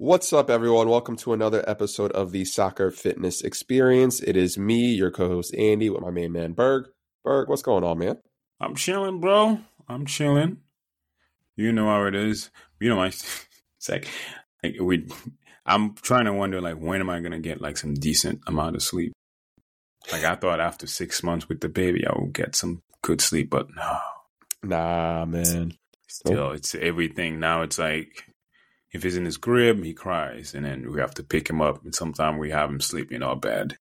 What's up, everyone? Welcome to another episode of the Soccer Fitness Experience. It is me, your co-host Andy, with my main man Berg. Berg, what's going on, man? I'm chilling, bro. I'm chilling. You know how it is. You know, my it's like, like we. I'm trying to wonder, like, when am I gonna get like some decent amount of sleep? Like, I thought after six months with the baby, I would get some good sleep, but no, Nah, man. still, it's everything. Now it's like if he's in his crib, he cries, and then we have to pick him up, and sometimes we have him sleep in our bed.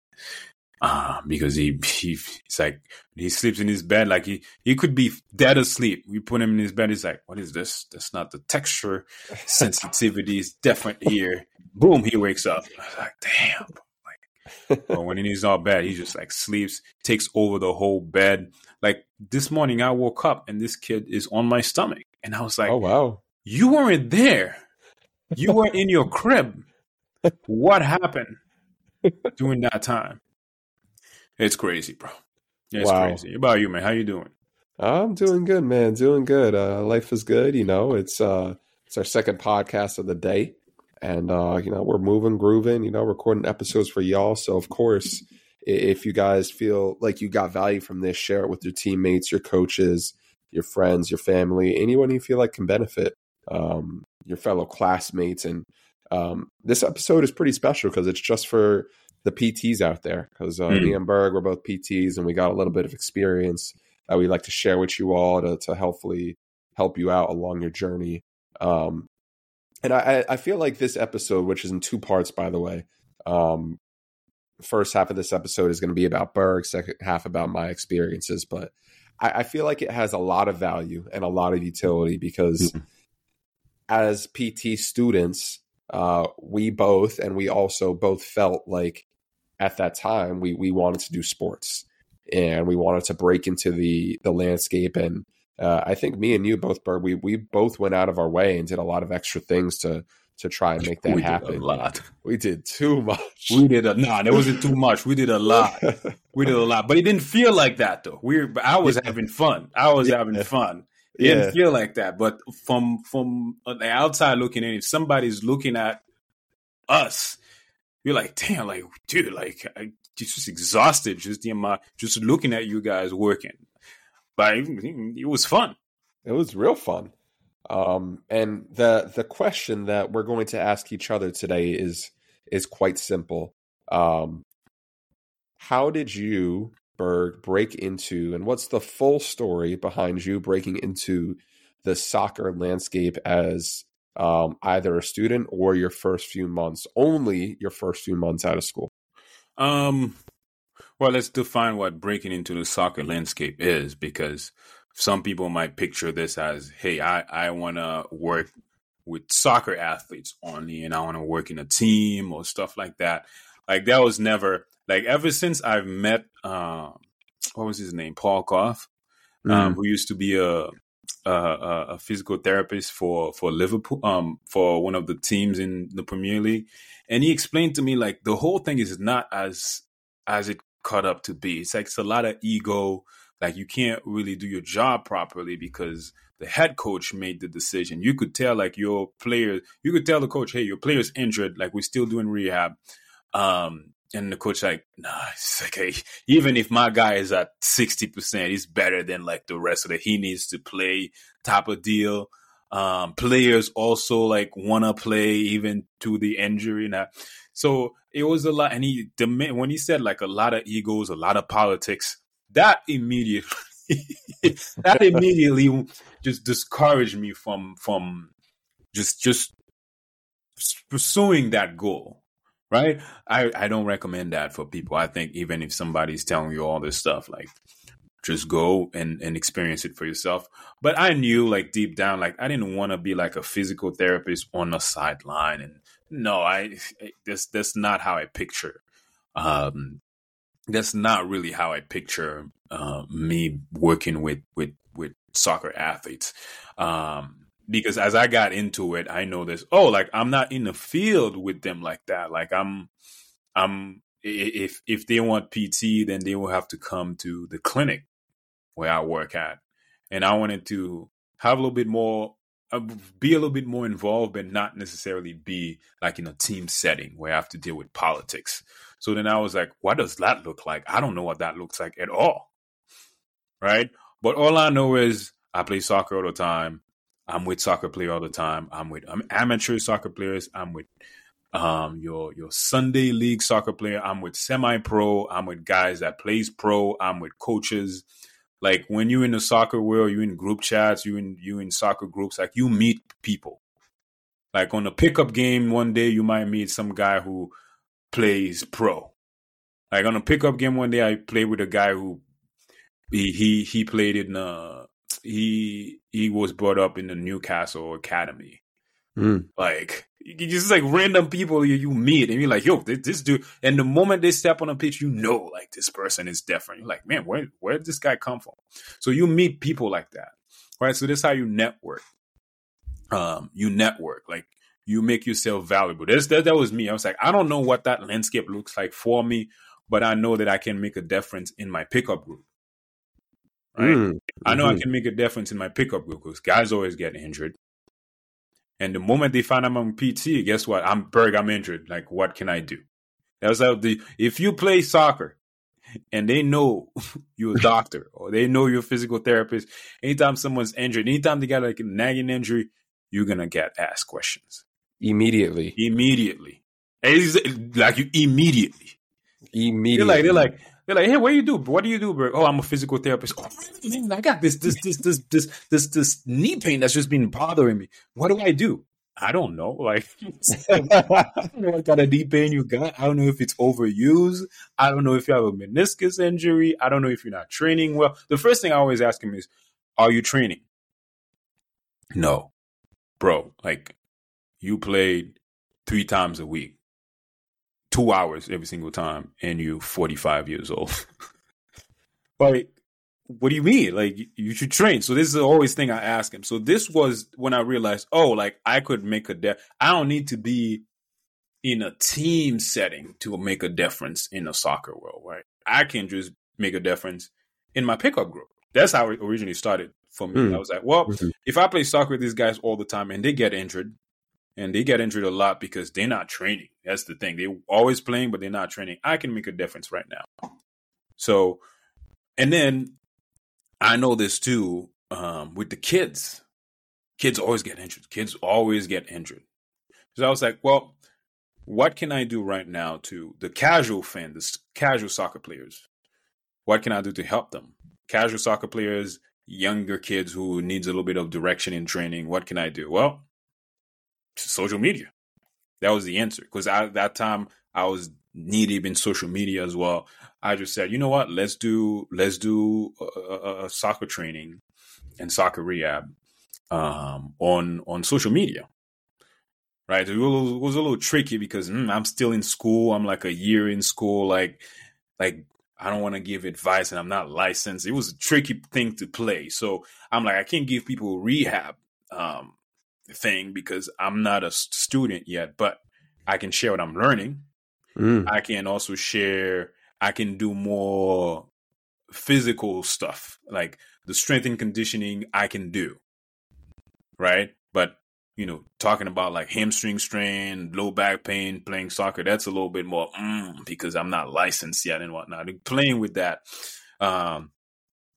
Uh, because he, he it's like he sleeps in his bed like he he could be dead asleep. We put him in his bed. He's like, "What is this? That's not the texture sensitivity is different here." Boom, he wakes up. I was like, "Damn!" Like, but when he's not bed, he just like sleeps, takes over the whole bed. Like this morning, I woke up and this kid is on my stomach, and I was like, oh wow. "You weren't there. You were in your crib. What happened during that time?" It's crazy, bro. It's Wow. crazy. How about you, man? How you doing? I'm doing good, man. Doing good. Uh, life is good. You know, it's uh, it's our second podcast of the day, and uh, you know, we're moving, grooving. You know, recording episodes for y'all. So, of course, if you guys feel like you got value from this, share it with your teammates, your coaches, your friends, your family, anyone you feel like can benefit. Um, your fellow classmates, and um, this episode is pretty special because it's just for the PTs out there. Because uh, Mm. me and Berg, we're both PTs, and we got a little bit of experience that we like to share with you all to, to hopefully help you out along your journey. Um, and I, I feel like this episode, which is in two parts, by the way, um, first half of this episode is going to be about Berg, second half about my experiences. But I, I feel like it has a lot of value and a lot of utility because Mhm. As PT students, uh, we both and we also both felt like at that time we we wanted to do sports and we wanted to break into the the landscape and uh, I think me and you both, Berg, we we both went out of our way and did a lot of extra things to to try and make that we happen. did a lot. We did too much. We did a nah. There wasn't too much. We did a lot. We did a lot, but it didn't feel like that though. We, were, I was Yeah. having fun. I was Yeah. having fun. It yeah, didn't feel like that. But from from the outside looking in, if somebody's looking at us, you're like, damn, like, dude, like, I just just exhausted just the amount, just looking at you guys working. But it, it was fun. it was real fun. Um, and the the question that we're going to ask each other today is is quite simple. Um, how did you, Berg, break into, and what's the full story behind you breaking into the soccer landscape as um, either a student or your first few months, only your first few months out of school? Um, well, let's define what breaking into the soccer landscape is, because some people might picture this as, "Hey, I I want to work with soccer athletes only, and I want to work in a team or stuff like that." Like that was never like ever since I've met um, what was his name, Paul Koff, um, who used to be a a, a a physical therapist for for Liverpool, um, for one of the teams in the Premier League, and he explained to me like the whole thing is not as as it cut up to be. It's like it's a lot of ego. Like you can't really do your job properly because the head coach made the decision. You could tell like your players, you could tell the coach, hey, your player's injured. Like we're still doing rehab. Um, and the coach like, nah, it's okay. even if my guy is at sixty percent, he's better than like the rest of it. He needs to play type of deal. Um, players also like want to play even to the injury now. So it was a lot, and he the when he said like a lot of egos, a lot of politics, that immediately that immediately just discouraged me from from just just pursuing that goal. Right? I I don't recommend that for people. I think even if somebody's telling you all this stuff, like just go and and experience it for yourself. But I knew like deep down, like I didn't want to be like a physical therapist on the sideline and no, I that's that's not how I picture. Um, that's not really how I picture uh, me working with with with soccer athletes. Um, because as I got into it, I know this. Oh, like I'm not in the field with them like that. Like I'm, I'm. If if they want PT, then they will have to come to the clinic where I work at, and I wanted to have a little bit more uh, be a little bit more involved, but not necessarily be like in a team setting where I have to deal with politics. So then I was like, what does that look like? I don't know what that looks like at all. Right. But all I know is I play soccer all the time. I'm with soccer player all the time. I'm with I'm amateur soccer players. I'm with um your your Sunday league soccer player. I'm with semi pro. I'm with guys that plays pro. I'm with coaches. Like when you're in the soccer world, you in group chats, you in you in soccer groups, like you meet people. Like on a pickup game one day you might meet some guy who plays pro. Like on a pickup game one day I played with a guy who he he, he played in uh he he was brought up in the Newcastle Academy. Mm. Like just like random people you, you meet and you're like, yo, this, this, dude. And the moment they step on a pitch, you know, like this person is different. You're like, man, where where did this guy come from? So you meet people like that, right? So this is how you network. Um, you network like you make yourself valuable. That's that, that was me. I was like, I don't know what that landscape looks like for me, but I know that I can make a difference in my pickup group. Right? Mm-hmm. I know I mm-hmm. can make a difference in my pickup group because guys always get injured. And the moment they find I'm on PT, guess what? I'm Berg, I'm injured. Like, what can I do? That's how the if you play soccer and they know you're a doctor or they know you're a physical therapist, anytime someone's injured, anytime they got like a nagging injury, you're gonna get asked questions. Immediately. Immediately. like you immediately. Immediately. They're like, they're like, they're like, hey, what do you do? What do you do, bro? Oh, I'm a physical therapist. Oh, man, I got this, this, this, this, this, this, this knee pain that's just been bothering me. What do I do? I don't know. Like, I don't know what kind of knee pain you got. I don't know if it's overused. I don't know if you have a meniscus injury. I don't know if you're not training well. The first thing I always ask him is, are you training? No, bro. Like, you played three times a week two hours every single time and you're 45 years old. like, what do you mean? Like, you should train. So this is always thing I ask him. So this was when I realized, oh, like I could make a def. I don't need to be in a team setting to make a difference in the soccer world, right? I can just make a difference in my pickup group. That's how it originally started for me. Mm. I was like, well, mm-hmm. if I play soccer with these guys all the time and they get injured, and they get injured a lot because they're not training. That's the thing. They're always playing, but they're not training. I can make a difference right now. So, and then I know this too um, with the kids. Kids always get injured. Kids always get injured. So I was like, well, what can I do right now to the casual fan, the casual soccer players? What can I do to help them? Casual soccer players, younger kids who needs a little bit of direction in training. What can I do? Well, social media. That was the answer because at that time I was knee deep in social media as well. I just said, you know what? Let's do let's do a, a soccer training and soccer rehab um, on on social media. Right, it was, it was a little tricky because mm, I'm still in school. I'm like a year in school. Like, like I don't want to give advice, and I'm not licensed. It was a tricky thing to play. So I'm like, I can't give people rehab um, thing because I'm not a student yet, but I can share what I'm learning. Mm. I can also share, I can do more physical stuff like the strength and conditioning I can do. Right. But, you know, talking about like hamstring strain, low back pain, playing soccer, that's a little bit more mm, because I'm not licensed yet and whatnot. And playing with that um,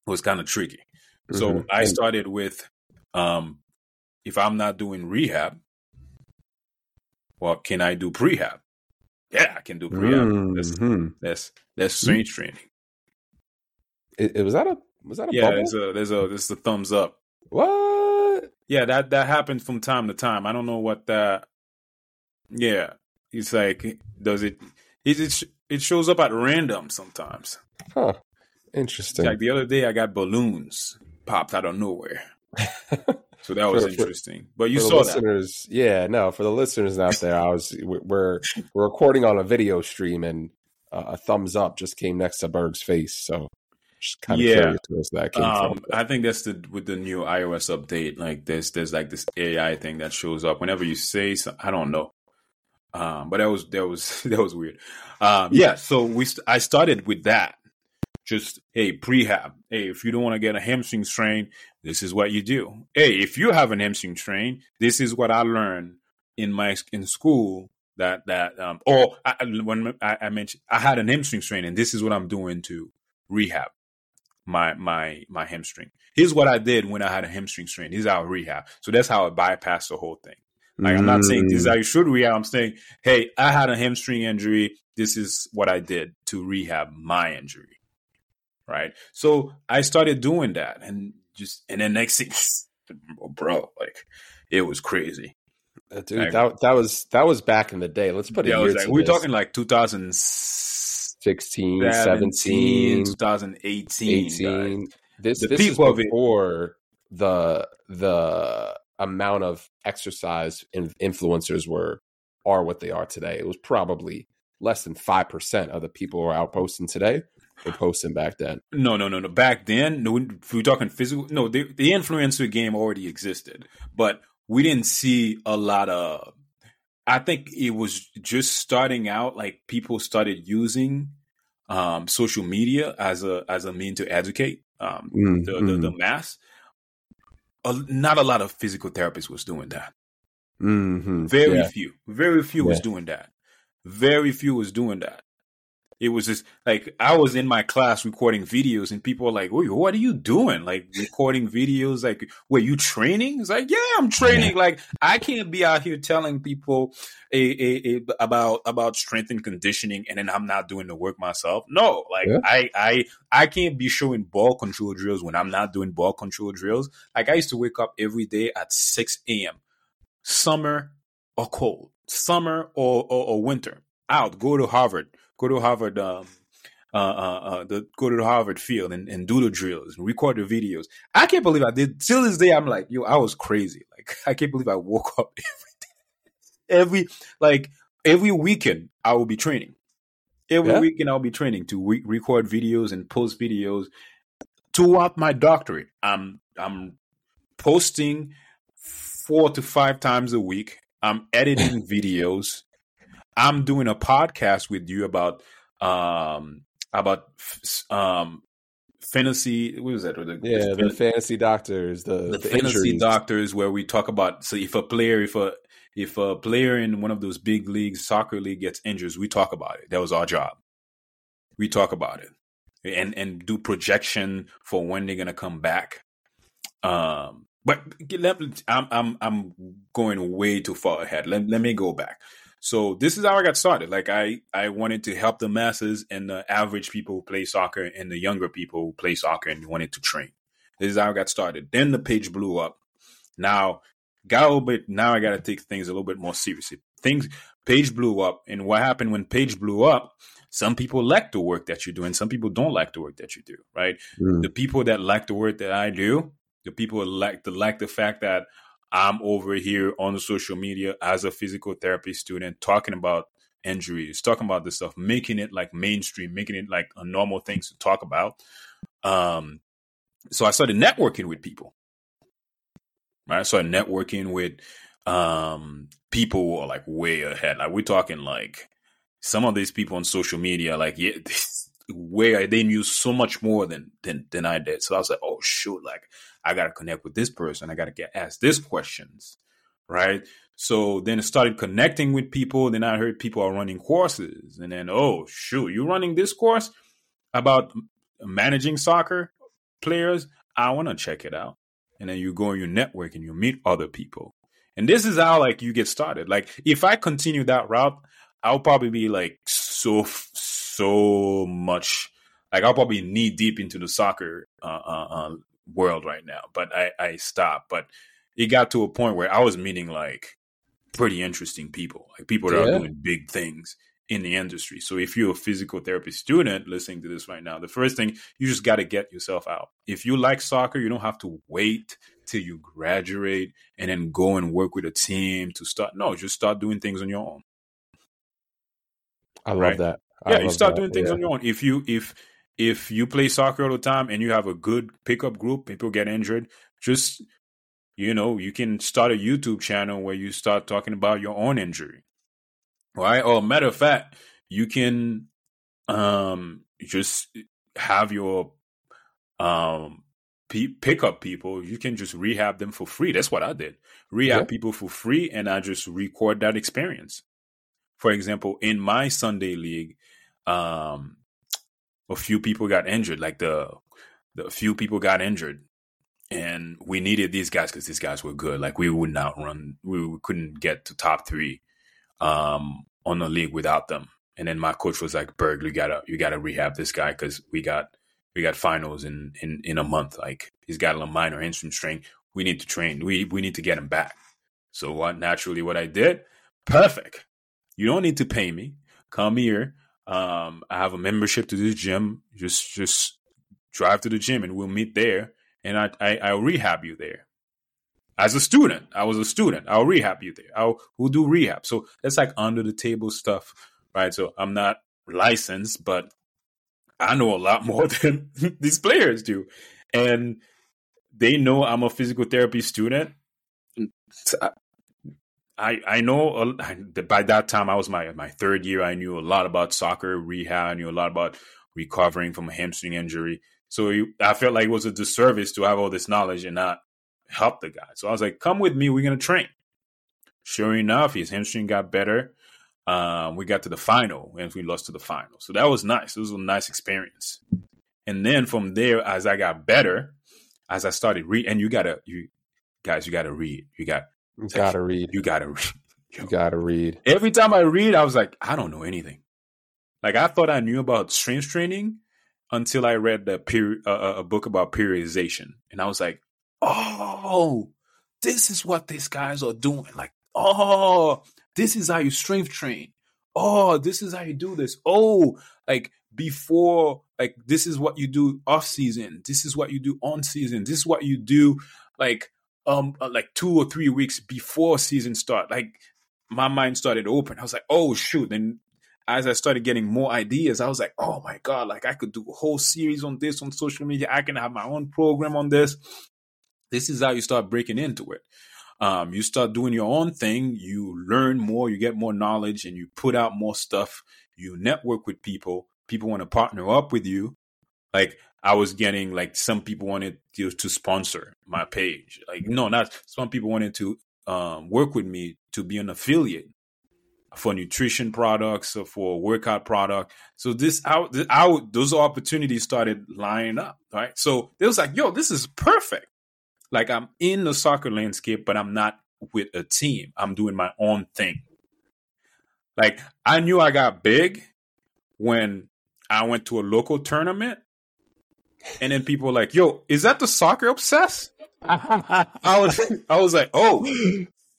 was kind of tricky. Mm-hmm. So I started with um, if I'm not doing rehab, well, can I do prehab? Yeah, I can do prehab. Mm-hmm. That's that's that's strength training. It, it, was that a was that a yeah? bubble? There's a there's a there's a thumbs up. What? Yeah, that that happens from time to time. I don't know what that. Yeah, it's like does it? It it, it shows up at random sometimes. Huh. Interesting. Like the other day, I got balloons popped out of nowhere. So that was for, interesting. For, but you saw listeners, that. Yeah, no, for the listeners out there, I was we're we're recording on a video stream and uh, a thumbs up just came next to Berg's face. So just kind of yeah. curious where that came um, from. I think that's the with the new iOS update. Like there's there's like this AI thing that shows up whenever you say something. I don't know. Um, but that was that was that was weird. Um, yeah, so we st- I started with that, just hey prehab. Hey, if you don't want to get a hamstring strain, this is what you do. Hey, if you have an hamstring strain, this is what I learned in my in school that that um or I, when I, I mentioned I had an hamstring strain and this is what I'm doing to rehab my my my hamstring. Here's what I did when I had a hamstring strain. Here's how I rehab. So that's how I bypassed the whole thing. Like I'm not saying this is how you should rehab. I'm saying, hey, I had a hamstring injury. This is what I did to rehab my injury. Right. So I started doing that and just and then next thing bro, like it was crazy. Uh, dude, like, that that was that was back in the day. Let's put it. Yeah, like, we're talking like 2016, 17, 2018. 18. This the this is before the the amount of exercise influencers were are what they are today. It was probably less than five percent of the people who are out posting today were posting back then. No, no, no, no. Back then, no, if we're talking physical, no, the, the influencer game already existed, but we didn't see a lot of. I think it was just starting out. Like people started using um, social media as a as a mean to educate um, mm, the, mm. the, the mass. not a lot of physical therapists was doing that. Mm-hmm. Very yeah. few, very few yeah. was doing that. Very few was doing that. It was just like I was in my class recording videos, and people were like, what are you doing? Like recording videos? Like, were you training?" It's like, "Yeah, I'm training." Yeah. Like, I can't be out here telling people a, a, a, about about strength and conditioning, and then I'm not doing the work myself. No, like yeah. I I I can't be showing ball control drills when I'm not doing ball control drills. Like I used to wake up every day at 6 a.m. Summer or cold, summer or, or, or winter. Out, go to Harvard go to Harvard, um, uh, uh, uh, the go to the Harvard field and, and do the drills and record the videos. I can't believe I did. Till this day, I'm like, yo, I was crazy. Like, I can't believe I woke up every day, every like every weekend. I will be training. Every yeah. weekend, I'll be training to re- record videos and post videos. Throughout my doctorate, I'm I'm posting four to five times a week. I'm editing videos. I'm doing a podcast with you about um about um fantasy what is that the, yeah the fantasy doctors the, the, the fantasy injuries. doctors where we talk about so if a player if a if a player in one of those big leagues soccer league gets injured we talk about it that was our job we talk about it and and do projection for when they're gonna come back um but let, I'm I'm I'm going way too far ahead. Let, let me go back. So this is how I got started. Like I, I wanted to help the masses and the average people who play soccer and the younger people who play soccer and wanted to train. This is how I got started. Then the page blew up. Now got a little bit. Now I got to take things a little bit more seriously. Things page blew up, and what happened when page blew up? Some people like the work that you do, and some people don't like the work that you do. Right? Mm. The people that like the work that I do, the people like the like the fact that I'm over here on the social media as a physical therapy student talking about injuries, talking about this stuff, making it like mainstream, making it like a normal thing to talk about. Um, so I started networking with people. Right, I started networking with um, people are like way ahead. Like we're talking like some of these people on social media, like yeah, where they knew so much more than than than I did. So I was like, oh shoot, like I got to connect with this person. I got to get asked this questions, right? So then I started connecting with people. Then I heard people are running courses, and then oh shoot, you running this course about managing soccer players? I want to check it out. And then you go on your network and you meet other people. And this is how like you get started. Like if I continue that route, I'll probably be like so so much like I'll probably knee deep into the soccer uh, uh, uh, world right now, but I, I stopped. But it got to a point where I was meeting like pretty interesting people, like people that yeah. are doing big things in the industry. So if you're a physical therapy student listening to this right now, the first thing you just got to get yourself out. If you like soccer, you don't have to wait till you graduate and then go and work with a team to start. No, just start doing things on your own. I love right? that. Yeah, you start that. doing things yeah. on your own. If you if if you play soccer all the time and you have a good pickup group, people get injured, just you know, you can start a YouTube channel where you start talking about your own injury. Right? Or matter of fact, you can um just have your um pick up people, you can just rehab them for free. That's what I did. Rehab yeah. people for free, and I just record that experience. For example, in my Sunday league, um, a few people got injured. Like the the few people got injured, and we needed these guys because these guys were good. Like we would not run, we couldn't get to top three um, on the league without them. And then my coach was like, "Berg, you gotta you gotta rehab this guy because we got we got finals in in in a month. Like he's got a minor hamstring strain. We need to train. We we need to get him back." So what naturally what I did, perfect. You don't need to pay me. Come here. Um, I have a membership to this gym. Just just drive to the gym and we'll meet there. And I, I I'll rehab you there. As a student, I was a student. I'll rehab you there. I'll we'll do rehab. So that's like under the table stuff, right? So I'm not licensed, but I know a lot more than these players do. And they know I'm a physical therapy student. I I know by that time I was my my third year. I knew a lot about soccer rehab. I knew a lot about recovering from a hamstring injury. So I felt like it was a disservice to have all this knowledge and not help the guy. So I was like, "Come with me. We're gonna train." Sure enough, his hamstring got better um, we got to the final and we lost to the final. So that was nice. It was a nice experience. And then from there, as I got better, as I started read, and you gotta, you guys, you gotta read. You got, you gotta read. You gotta read. Yo. You gotta read. Every time I read, I was like, I don't know anything. Like I thought I knew about strength training until I read the period, uh, a book about periodization, and I was like, oh, this is what these guys are doing. Like, oh, this is how you strength train. Oh, this is how you do this. Oh, like before, like this is what you do off season. This is what you do on season. This is what you do like um uh, like two or three weeks before season start. Like my mind started open. I was like, oh shoot. And as I started getting more ideas, I was like, oh my God, like I could do a whole series on this on social media. I can have my own program on this. This is how you start breaking into it um, you start doing your own thing, you learn more, you get more knowledge, and you put out more stuff. You network with people. People want to partner up with you. Like I was getting like some people wanted to, to sponsor my page. Like no, not some people wanted to um, work with me to be an affiliate for nutrition products or for workout product. So this out, out those opportunities started lining up, right? So it was like, yo, this is perfect. Like I'm in the soccer landscape, but I'm not with a team. I'm doing my own thing. Like I knew I got big when I went to a local tournament, and then people were like, "Yo, is that the soccer obsessed?" I was, I was like, "Oh,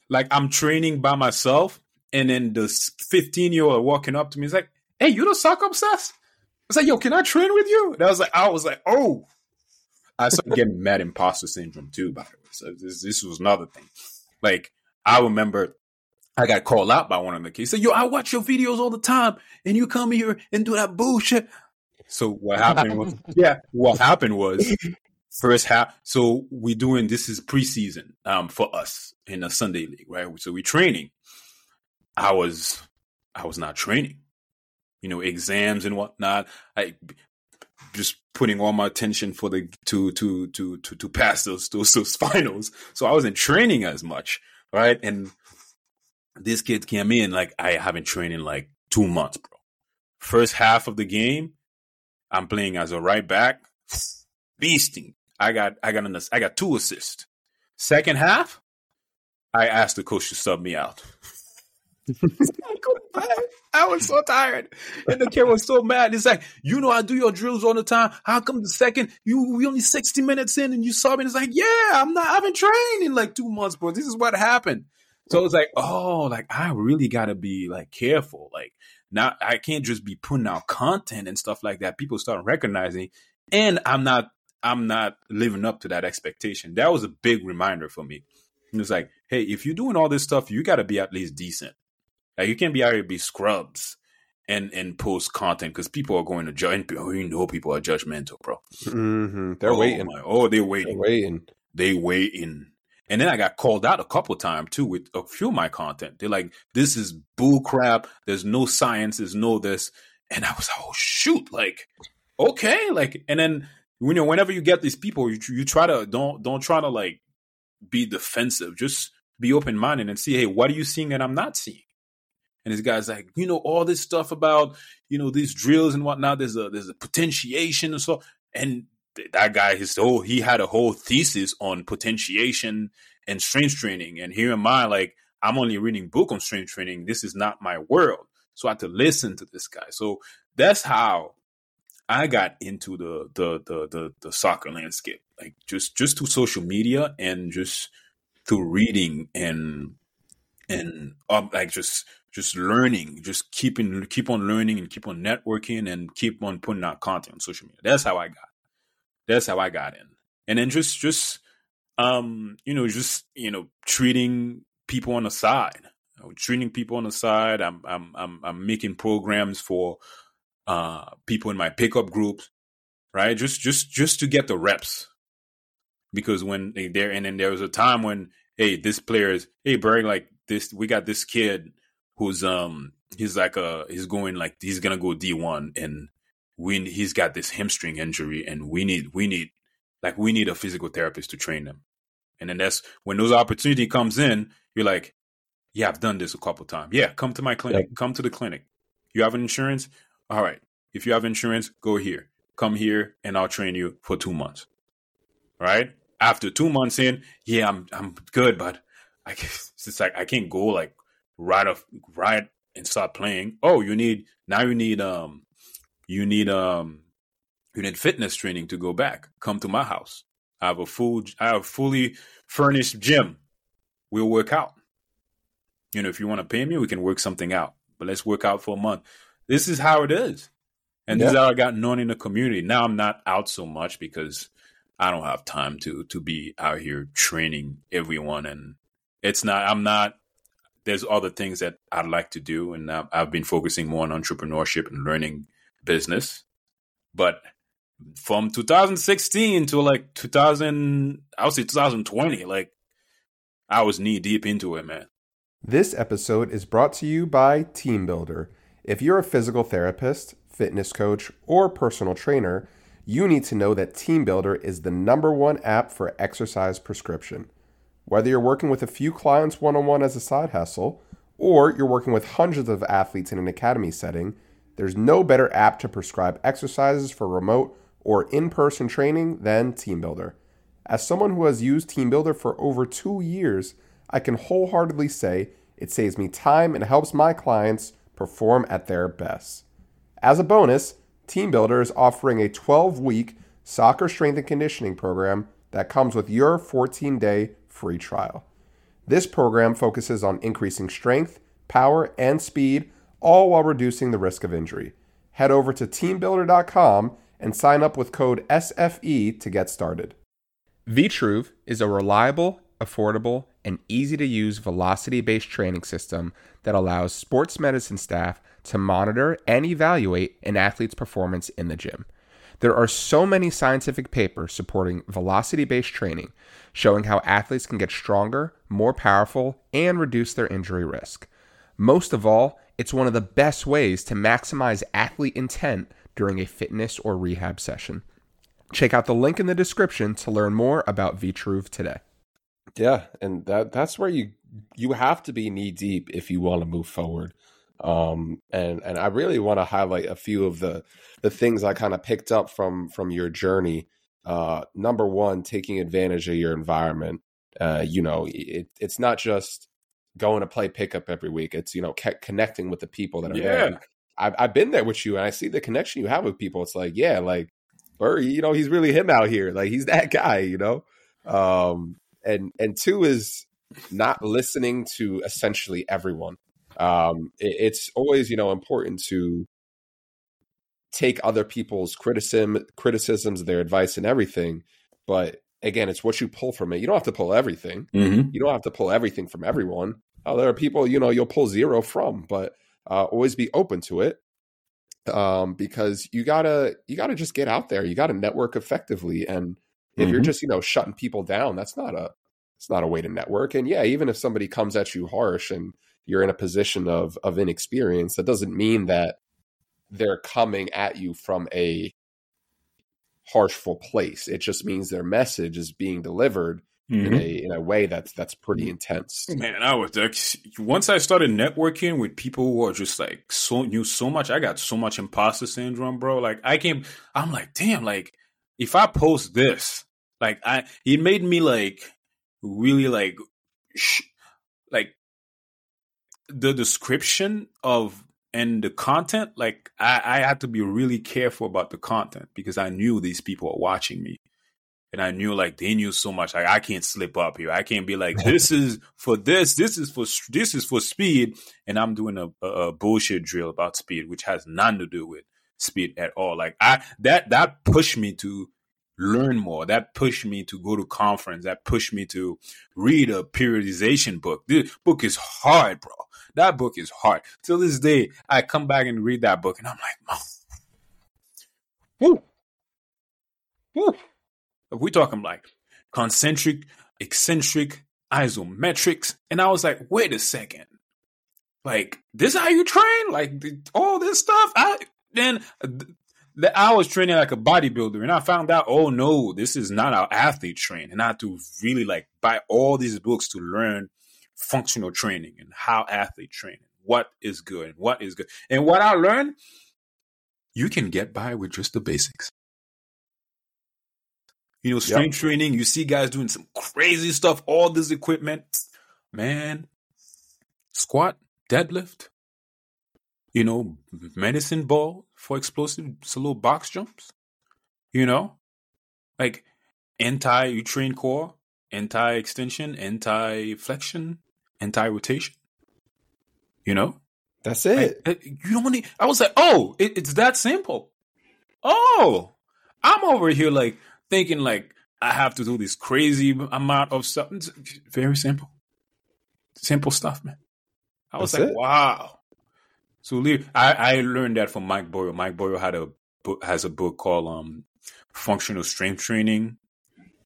like I'm training by myself." And then the 15 year old walking up to me is like, "Hey, you the soccer obsessed?" I was like, "Yo, can I train with you?" And I was like, "I was like, oh." I started getting mad imposter syndrome too, by the way. So this, this was another thing. Like I remember I got called out by one of the kids. He said, Yo, I watch your videos all the time and you come here and do that bullshit. So what happened was yeah, what happened was first half so we're doing this is preseason um for us in the Sunday league, right? So we're training. I was I was not training. You know, exams and whatnot. I just putting all my attention for the to to to to to pass those those those finals. So I wasn't training as much, right? And this kid came in like I haven't trained in like two months, bro. First half of the game, I'm playing as a right back, beasting. I got I got an I got two assists. Second half, I asked the coach to sub me out. I was so tired. And the kid was so mad. He's like, you know, I do your drills all the time. How come the second you we only 60 minutes in and you? And it's like, yeah, I'm not I've been trained in like two months, bro. This is what happened. So it's like, oh, like I really gotta be like careful. Like now I can't just be putting out content and stuff like that. People start recognizing and I'm not I'm not living up to that expectation. That was a big reminder for me. It was like, hey, if you're doing all this stuff, you gotta be at least decent. Like you can't be out here be scrubs and and post content because people are going to judge. Oh, you know, people are judgmental, bro. Mm-hmm. They're oh, waiting. My, oh, they're waiting. They're waiting. They waiting. And then I got called out a couple times too with a few of my content. They're like, "This is bull crap. There's no science. There's no this." And I was, like, "Oh shoot!" Like, okay, like, and then you know, whenever you get these people, you you try to don't don't try to like be defensive. Just be open minded and see, hey, what are you seeing that I'm not seeing? And this guy's like, you know, all this stuff about you know these drills and whatnot. There's a there's a potentiation and so, and that guy his whole he had a whole thesis on potentiation and strength training. And here am I, like I'm only reading book on strength training. This is not my world. So I had to listen to this guy. So that's how I got into the the the the, the soccer landscape, like just just through social media and just through reading and and um, like just just learning, just keeping keep on learning and keep on networking and keep on putting out content on social media. That's how I got. That's how I got in. And then just just um you know just you know treating people on the side, you know, treating people on the side. I'm I'm I'm I'm making programs for uh, people in my pickup groups, right? Just just just to get the reps. Because when they there and then there was a time when, hey, this player is hey Berg, like this we got this kid who's um he's like a he's going like he's gonna go D one and we he's got this hamstring injury and we need we need like we need a physical therapist to train them. And then that's when those opportunity comes in, you're like, yeah, I've done this a couple times. Yeah, come to my clinic. Yep. Come to the clinic. You have an insurance? all right, if you have insurance, go here. Come here and I'll train you for two months. Right? After two months in, yeah, I'm I'm good, but I it's like I can't go like right off right and start playing. Oh, you need now you need um you need um you need fitness training to go back. Come to my house. I have a full I have a fully furnished gym. We'll work out. You know, if you want to pay me, we can work something out. But let's work out for a month this is how it is. And yeah. this is how I got known in the community. Now I'm not out so much because I don't have time to to be out here training everyone and it's not I'm not there's other things that I'd like to do and I've been focusing more on entrepreneurship and learning business. But from 2016 to like 2000 I would say 2020 like I was knee deep into it, man. This episode is brought to you by TeamBuildr. If you're a physical therapist, fitness coach, or personal trainer, you need to know that TeamBuildr is the number one app for exercise prescription. Whether you're working with a few clients one on one as a side hustle, or you're working with hundreds of athletes in an academy setting, there's no better app to prescribe exercises for remote or in person training than TeamBuildr. As someone who has used TeamBuildr for over two years, I can wholeheartedly say it saves me time and helps my clients perform at their best. As a bonus, TeamBuildr is offering a 12 week soccer strength and conditioning program that comes with your 14 day free trial. This program focuses on increasing strength, power, and speed, all while reducing the risk of injury. Head over to teambuildr.com and sign up with code SFE to get started. Vitruve is a reliable, affordable, and easy to use velocity based training system that allows sports medicine staff to monitor and evaluate an athlete's performance in the gym. There are so many scientific papers supporting velocity based training, showing how athletes can get stronger, more powerful, and reduce their injury risk. Most of all, it's one of the best ways to maximize athlete intent during a fitness or rehab session. Check out the link in the description to learn more about Vitruve today. Yeah, and that that's where you you have to be knee deep if you want to move forward. Um, and and I really want to highlight a few of the the things I kind of picked up from from your journey. Uh, number one, taking advantage of your environment. Uh, you know, it, it's not just going to play pickup every week. It's you know connecting with the people that are yeah. there. I've I've been there with you, and I see the connection you have with people. It's like, yeah, like, Burry, you know, he's really him out here. Like he's that guy, you know. Um, and and two is not listening to essentially everyone. Um, it, it's always you know important to take other people's criticism, criticisms, their advice, and everything. But again, it's what you pull from it. You don't have to pull everything. Mm-hmm. You don't have to pull everything from everyone. Uh, there are people you know you'll pull zero from, but uh, always be open to it um, because you gotta you gotta just get out there. You gotta network effectively, and if mm-hmm. you're just you know shutting people down, that's not a it's not a way to network. And yeah, even if somebody comes at you harsh and you're in a position of of inexperience, that doesn't mean that they're coming at you from a harshful place. It just means their message is being delivered mm-hmm. in a in a way that's that's pretty intense. Man, I was like, once I started networking with people who are just like so knew so much. I got so much imposter syndrome, bro. Like I came, I'm like, damn, like if I post this, like I, it made me like really like, sh- like the description of and the content, like I, I had to be really careful about the content because I knew these people are watching me. And I knew like they knew so much. Like I can't slip up here. I can't be like this is for this. This is for this is for speed. And I'm doing a, a, bullshit drill about speed, which has nothing to do with speed at all. Like I that that pushed me to learn more. That pushed me to go to conference. That pushed me to read a periodization book. This book is hard, bro. That book is hard. Till this day, I come back and read that book, and I'm like, woo, woo. If we talking like concentric, eccentric, isometrics, and I was like, wait a second, like this is how you train? Like all this stuff? I then I was training like a bodybuilder, and I found out, oh no, this is not how athlete train, and I had to really like buy all these books to learn functional training and how athlete training, what is good and what is good, and what I learned, you can get by with just the basics. You know, strength yep. training, you see guys doing some crazy stuff, all this equipment, man, squat, deadlift, you know, medicine ball for explosive slow box jumps. You know, like anti you train core, anti extension, anti flexion, anti rotation. You know, that's it. Like, you don't need. I was like, oh, it, it's that simple. Oh, I'm over here like thinking like I have to do this crazy amount of stuff. It's very simple, simple stuff, man. I was That's like, it. wow. So I, I learned that from Mike Boyle. Mike Boyle had a book, has a book called um, Functional Strength Training,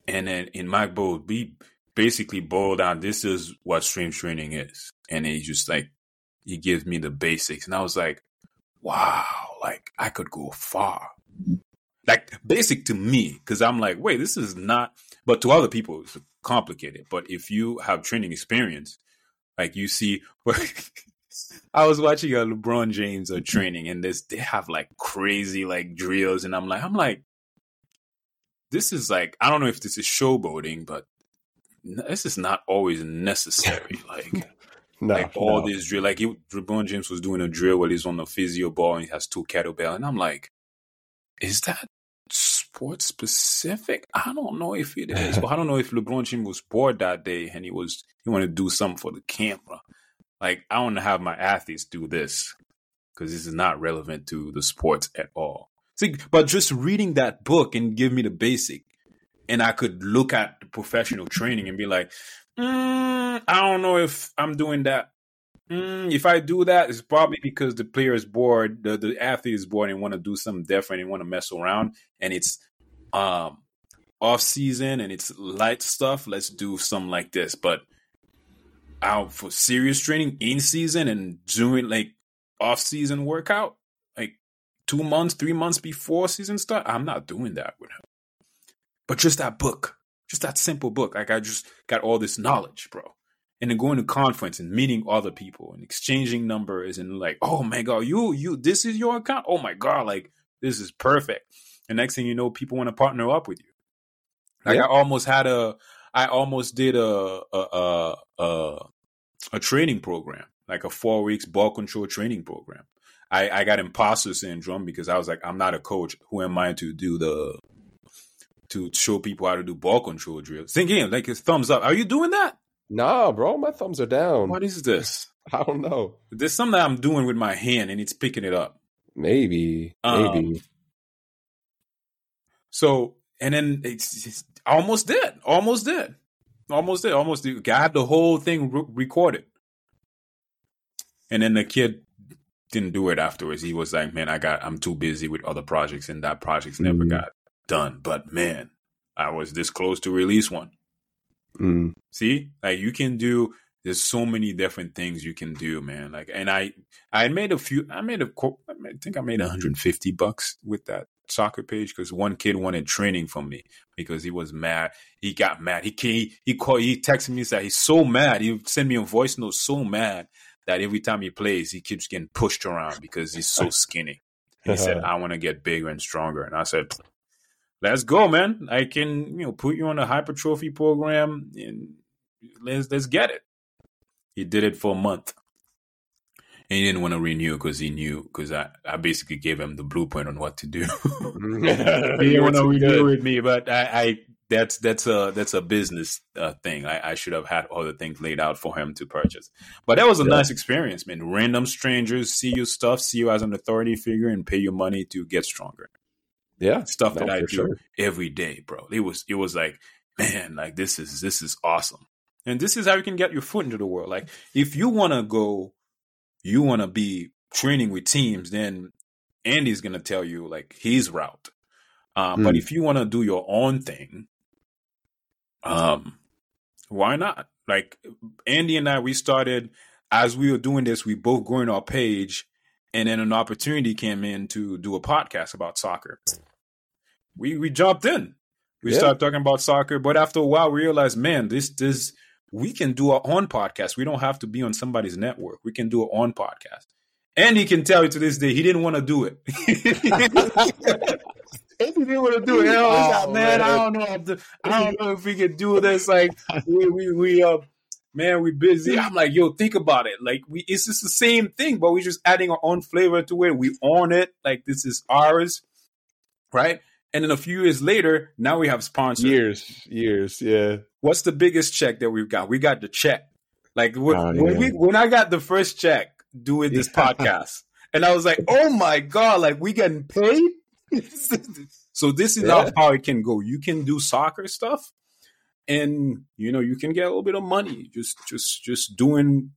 and then in Mike Boyle, we basically boiled down this is what strength training is, and he just like he gives me the basics, and I was like, wow, like I could go far. Like basic to me, because I'm like, wait, this is not. But to other people, it's complicated. But if you have training experience, like you see, I was watching a LeBron James uh, training, and this they have like crazy like drills, and I'm like, I'm like, this is like, I don't know if this is showboating, but this is not always necessary. Like, no, like all no. this drill, like he, LeBron James was doing a drill while he's on the physio ball and he has two kettlebell, and I'm like, is that sports specific? I don't know if it is, but I don't know if LeBron James was bored that day and he was he wanted to do something for the camera. Like I want to have my athletes do this because this is not relevant to the sports at all. See, but just reading that book and give me the basic, and I could look at the professional training and be like, mm, I don't know if I'm doing that. Mm, if I do that, it's probably because the player is bored, the, the athlete is bored and want to do something different and want to mess around, and it's um off season and it's light stuff. Let's do something like this, but out for serious training in season and doing like off season workout, like two months, three months before season start, I'm not doing that with him. But just that book, just that simple book, like I just got all this knowledge, bro. And then going to conference and meeting other people and exchanging numbers and like, oh my god, you you this is your account. Oh my god, like this is perfect. And next thing you know, people want to partner up with you. Like yeah. I almost had a I almost did a a a, a, a training program, like a four weeks ball control training program. I, I got imposter syndrome because I was like, I'm not a coach. Who am I to do the to show people how to do ball control drills? Think Thinking like his thumbs up. Are you doing that? Nah, bro, my thumbs are down. What is this? I don't know. There's something I'm doing with my hand and it's picking it up. Maybe, maybe. Um, so and then it's, it's almost dead, almost dead. Almost there, almost. I had the whole thing re- recorded. And then the kid didn't do it afterwards. He was like, "Man, I got I'm too busy with other projects, and that projects never mm. got done." But man, I was this close to release one. Mm. See, like you can do. There's so many different things you can do, man. Like, and I, I made a few. I made a. I think I made 150 bucks with that soccer page because one kid wanted training from me because he was mad. He got mad. He he he called. He texted me that he's so mad. He sent me a voice note so mad that every time he plays, he keeps getting pushed around because he's so skinny. He said, "I want to get bigger and stronger," and I said, "Let's go, man! I can you know put you on a hypertrophy program and let's let's get it." He did it for a month and he didn't want to renew because he knew because I, I basically gave him the blueprint on what to do. he didn't want to renew with me, but I, I that's that's a that's a business uh, thing. I, I, should have had all the things laid out for him to purchase. But that was a yeah. nice experience, man. Random strangers see your stuff, see you as an authority figure, and pay you money to get stronger. Yeah, stuff no, that I do sure. every day, bro. It was it was like, man, like this is this is awesome, and this is how you can get your foot into the world. Like if you want to go you want to be training with teams, then Andy's going to tell you like his route. Um, mm. But hmm. if you want to do your own thing, um, why not? Like Andy and I, we started as we were doing this. We both growing our page, and then an opportunity came in to do a podcast about soccer. We we jumped in. We yeah. started talking about soccer, but after a while, we realized, man, this this we can do our own podcast. We don't have to be on somebody's network. We can do our own podcast. And he can tell you to this day he didn't want to do it. he didn't want to do it. Oh, like, man, man, I don't know. If the, I don't know if we can do this. Like we we we uh man, we busy. I'm like, yo, think about it. Like we it's just the same thing, but we're just adding our own flavor to it. We own it. Like this is ours. Right? And then a few years later, now we have sponsors. Years, years, yeah. What's the biggest check that we've got? We got the check. Like when, oh, yeah. when we when I got the first check doing this podcast, and I was like, oh my god, like we getting paid. so this is yeah. how it can go. You can do soccer stuff, and you know you can get a little bit of money just just just doing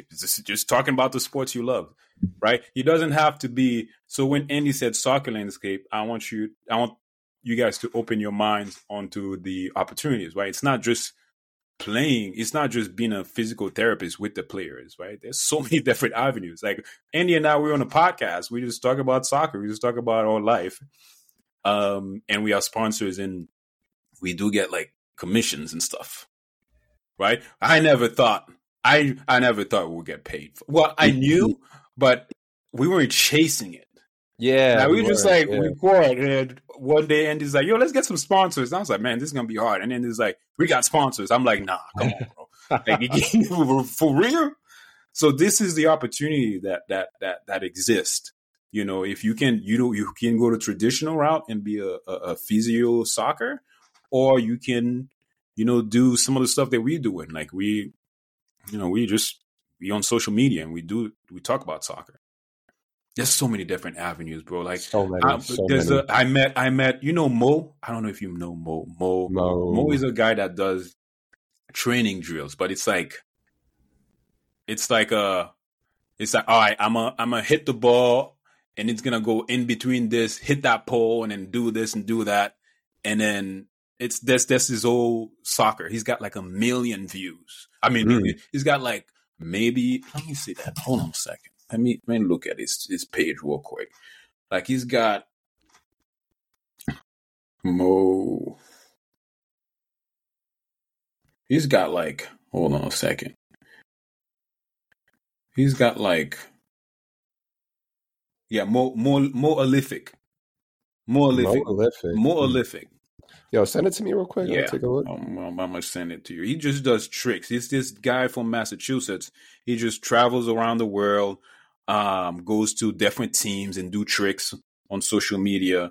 just, just talking about the sports you love right? He doesn't have to be. So when Andy said soccer landscape, I want you, I want you guys to open your minds onto the opportunities, right? It's not just playing. It's not just being a physical therapist with the players, right? There's so many different avenues. Like Andy and I, we're on a podcast. We just talk about soccer. We just talk about our life. Um, and we are sponsors and we do get like commissions and stuff, right? I never thought I I never thought we would get paid. For, well, I knew, but we weren't chasing it. Yeah, now, we, were just like yeah. record, and one day Andy's like, "Yo, let's get some sponsors." And I was like, "Man, this is gonna be hard." And then he's like, "We got sponsors." I'm like, "Nah, come on, bro, like, for real." So this is the opportunity that that that that exists. You know, if you can, you know, you can go the traditional route and be a, a, a physio soccer, or you can, you know, do some of the stuff that we do. And like we, you know, we just we on social media and we do we talk about soccer. There's so many different avenues, bro. Like so many, I, so there's many. A, I met I met you know Mo. I don't know if you know Mo. Mo Mo, Mo is a guy that does training drills, but it's like it's like a it's like all right, I'm a I'm gonna hit the ball and it's gonna go in between this, hit that pole, and then do this and do that, and then it's that's that's his old soccer. He's got like a million views. I mean, mm. he's got like maybe let me see that. Hold on a second. Let me let me look at his his page real quick. Like he's got Mo. He's got like hold on a second. He's got like yeah, more more more Olympic. More Olympic. More Olympic. Yo, send it to me real quick. Yeah, I'll take a look. I'm, I'm, I'm, gonna send it to you. He just does tricks. He's this guy from Massachusetts. He just travels around the world, um, goes to different teams and do tricks on social media.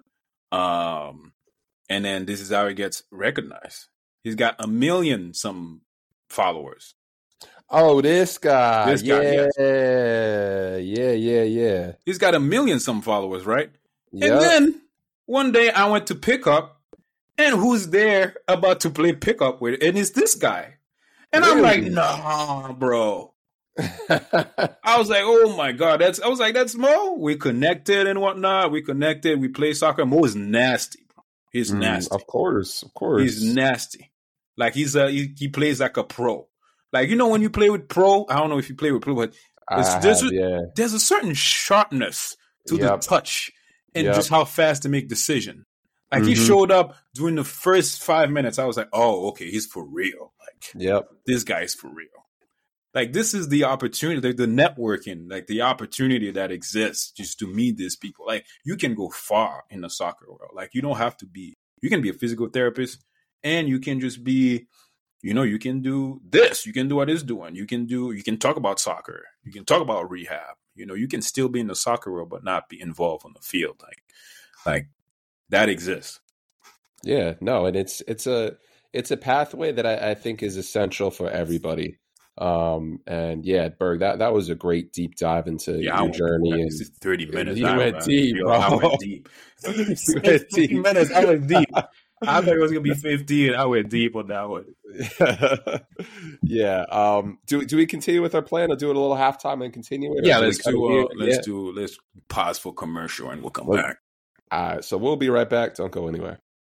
Um, and then this is how he gets recognized. He's got a million some followers. Oh, this guy. This guy, yeah, yes. yeah, yeah, yeah. He's got a million some followers, right? Yep. And then one day I went to pick up and who's there about to play pickup with? And it's this guy. And really? I'm like, nah, bro. I was like, oh my god, that's I was like, that's Mo. We connected and whatnot. We connected. We play soccer. Mo is nasty. Bro. He's mm, nasty. Of course, of course. He's nasty. Like he's a he, he, plays like a pro. Like you know when you play with pro, I don't know if you play with pro, but there's, there's, a, yeah. there's a certain sharpness to yep. the touch and Yep. just how fast to make decision. Like he Mhm. showed up during the first five minutes. I was like, oh, okay, he's for real. Like Yep. this guy's for real. Like this is the opportunity, like the networking, like the opportunity that exists just to meet these people. Like you can go far in the soccer world. Like you don't have to be. You can be a physical therapist, and you can just be. You know, you can do this. You can do what he's doing. You can do. You can talk about soccer. You can talk about rehab. You know, you can still be in the soccer world, but not be involved on the field. Like, like that exists. Yeah, no, and it's it's a it's a pathway that I, I think is essential for everybody. Um, and yeah, Berg, that that was a great deep dive into Yeah, your journey and thirty minutes. You went deep, bro. I went deep. You went deep. minutes. I went deep. I thought it was gonna be fifteen. I went deep on that one. yeah. Um, do do we continue with our plan or do it a little halftime and continue it? Yeah, let's do. Uh, let's Yeah. do. Let's pause for commercial and we'll come Well, back. Right, so we'll be right back. Don't go anywhere.